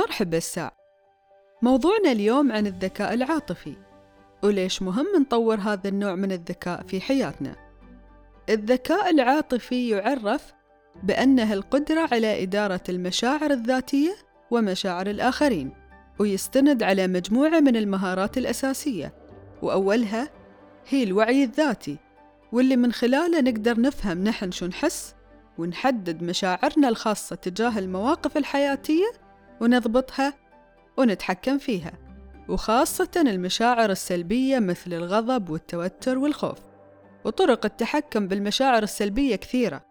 مرحبا الساع موضوعنا اليوم عن الذكاء العاطفي. وليش مهم نطور هذا النوع من الذكاء في حياتنا؟ الذكاء العاطفي يعرف بأنه القدرة على إدارة المشاعر الذاتية ومشاعر الآخرين ويستند على مجموعة من المهارات الأساسية وأولها هي الوعي الذاتي واللي من خلاله نقدر نفهم نحن شو نحس ونحدد مشاعرنا الخاصة تجاه المواقف الحياتية ونضبطها ونتحكم فيها وخاصة المشاعر السلبية مثل الغضب والتوتر والخوف. وطرق التحكم بالمشاعر السلبية كثيرة.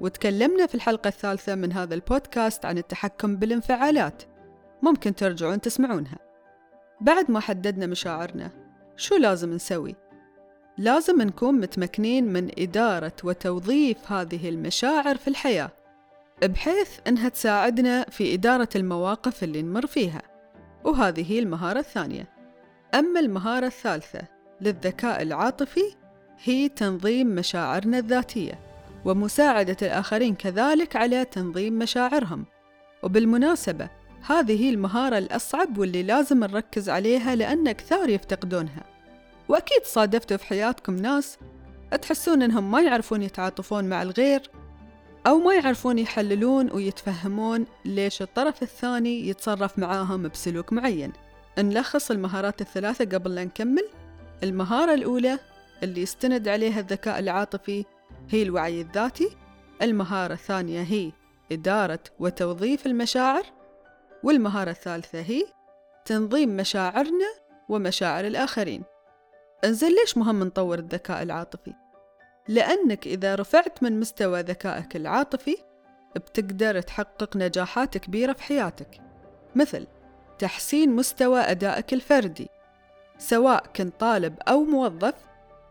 وتكلمنا في الحلقة الثالثة من هذا البودكاست عن التحكم بالانفعالات. ممكن ترجعون تسمعونها. بعد ما حددنا مشاعرنا شو لازم نسوي؟ لازم نكون متمكنين من إدارة وتوظيف هذه المشاعر في الحياة. بحيث أنها تساعدنا في إدارة المواقف اللي نمر فيها. وهذه هي المهارة الثانية. أما المهارة الثالثة للذكاء العاطفي هي تنظيم مشاعرنا الذاتية ومساعدة الآخرين كذلك على تنظيم مشاعرهم. وبالمناسبة هذه هي المهارة الأصعب واللي لازم نركز عليها لأن كثار يفتقدونها. وأكيد صادفتوا في حياتكم ناس تحسون إنهم ما يعرفون يتعاطفون مع الغير أو ما يعرفون يحللون ويتفهمون ليش الطرف الثاني يتصرف معاهم بسلوك معين. نلخص المهارات الثلاثة قبل لا نكمل. المهارة الأولى اللي يستند عليها الذكاء العاطفي هي الوعي الذاتي. المهارة الثانية هي إدارة وتوظيف المشاعر. والمهارة الثالثة هي تنظيم مشاعرنا ومشاعر الآخرين. انزين ليش مهم نطور الذكاء العاطفي؟ لأنك إذا رفعت من مستوى ذكائك العاطفي بتقدر تحقق نجاحات كبيرة في حياتك. مثل تحسين مستوى أدائك الفردي. سواء كنت طالب أو موظف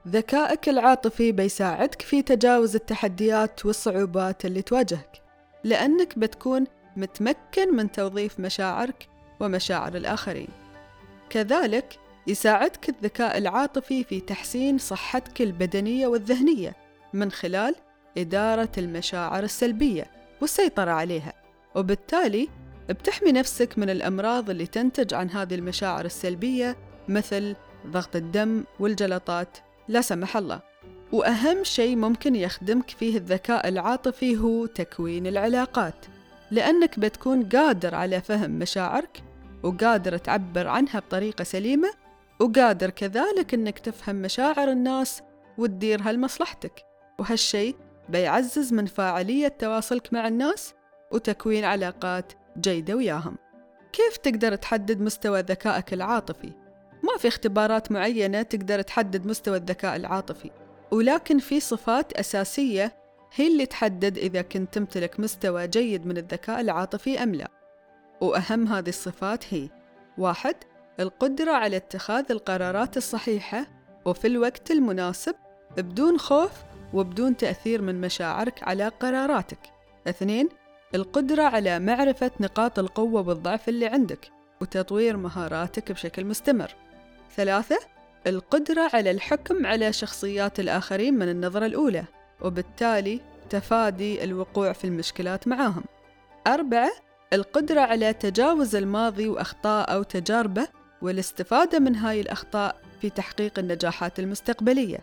ذكائك العاطفي بيساعدك في تجاوز التحديات والصعوبات اللي تواجهك. لأنك بتكون متمكن من توظيف مشاعرك ومشاعر الآخرين. كذلك يساعدك الذكاء العاطفي في تحسين صحتك البدنية والذهنية من خلال إدارة المشاعر السلبية والسيطرة عليها. وبالتالي بتحمي نفسك من الأمراض اللي تنتج عن هذه المشاعر السلبية مثل ضغط الدم والجلطات. لا سمح الله. وأهم شيء ممكن يخدمك فيه الذكاء العاطفي هو تكوين العلاقات لأنك بتكون قادر على فهم مشاعرك وقادر تعبر عنها بطريقة سليمة وقادر كذلك إنك تفهم مشاعر الناس وتديرها لمصلحتك وهالشي بيعزز من فاعلية تواصلك مع الناس وتكوين علاقات جيدة وياهم. كيف تقدر تحدد مستوى ذكائك العاطفي؟ ما في اختبارات معينة تقدر تحدد مستوى الذكاء العاطفي ولكن في صفات أساسية هي اللي تحدد إذا كنت تمتلك مستوى جيد من الذكاء العاطفي أم لا. وأهم هذه الصفات هي واحد القدرة على اتخاذ القرارات الصحيحة وفي الوقت المناسب بدون خوف وبدون تأثير من مشاعرك على قراراتك. اثنين القدرة على معرفة نقاط القوة والضعف اللي عندك وتطوير مهاراتك بشكل مستمر. ثلاثة القدرة على الحكم على شخصيات الآخرين من النظرة الأولى وبالتالي تفادي الوقوع في المشكلات معاهم. أربعة القدرة على تجاوز الماضي وأخطاء أو تجاربه والاستفادة من هاي الأخطاء في تحقيق النجاحات المستقبلية.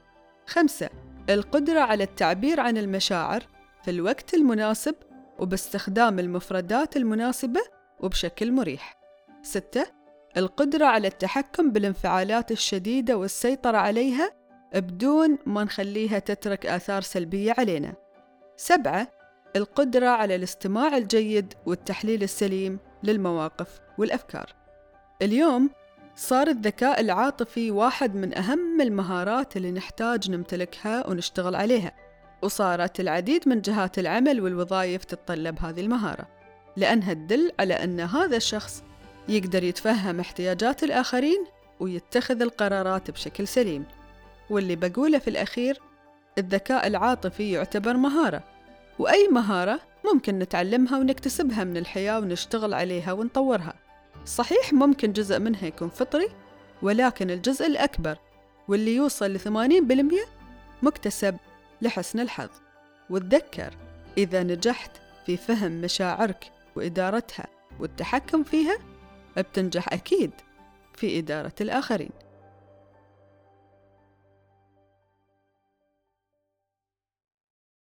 خمسة القدرة على التعبير عن المشاعر في الوقت المناسب وباستخدام المفردات المناسبة وبشكل مريح. ستة القدرة على التحكم بالانفعالات الشديدة والسيطرة عليها بدون ما نخليها تترك آثار سلبية علينا. سبعة القدرة على الاستماع الجيد والتحليل السليم للمواقف والأفكار. اليوم صار الذكاء العاطفي واحد من أهم المهارات اللي نحتاج نمتلكها ونشتغل عليها وصارت العديد من جهات العمل والوظائف تتطلب هذه المهارة لأنها تدل على أن هذا الشخص يقدر يتفهم احتياجات الآخرين ويتخذ القرارات بشكل سليم. واللي بقوله في الأخير الذكاء العاطفي يعتبر مهارة وأي مهارة ممكن نتعلمها ونكتسبها من الحياة ونشتغل عليها ونطورها. صحيح ممكن جزء منها يكون فطري ولكن الجزء الأكبر واللي يوصل لثمانين بالمية مكتسب لحسن الحظ. وتذكر إذا نجحت في فهم مشاعرك وإدارتها والتحكم فيها بتنجح أكيد في إدارة الآخرين.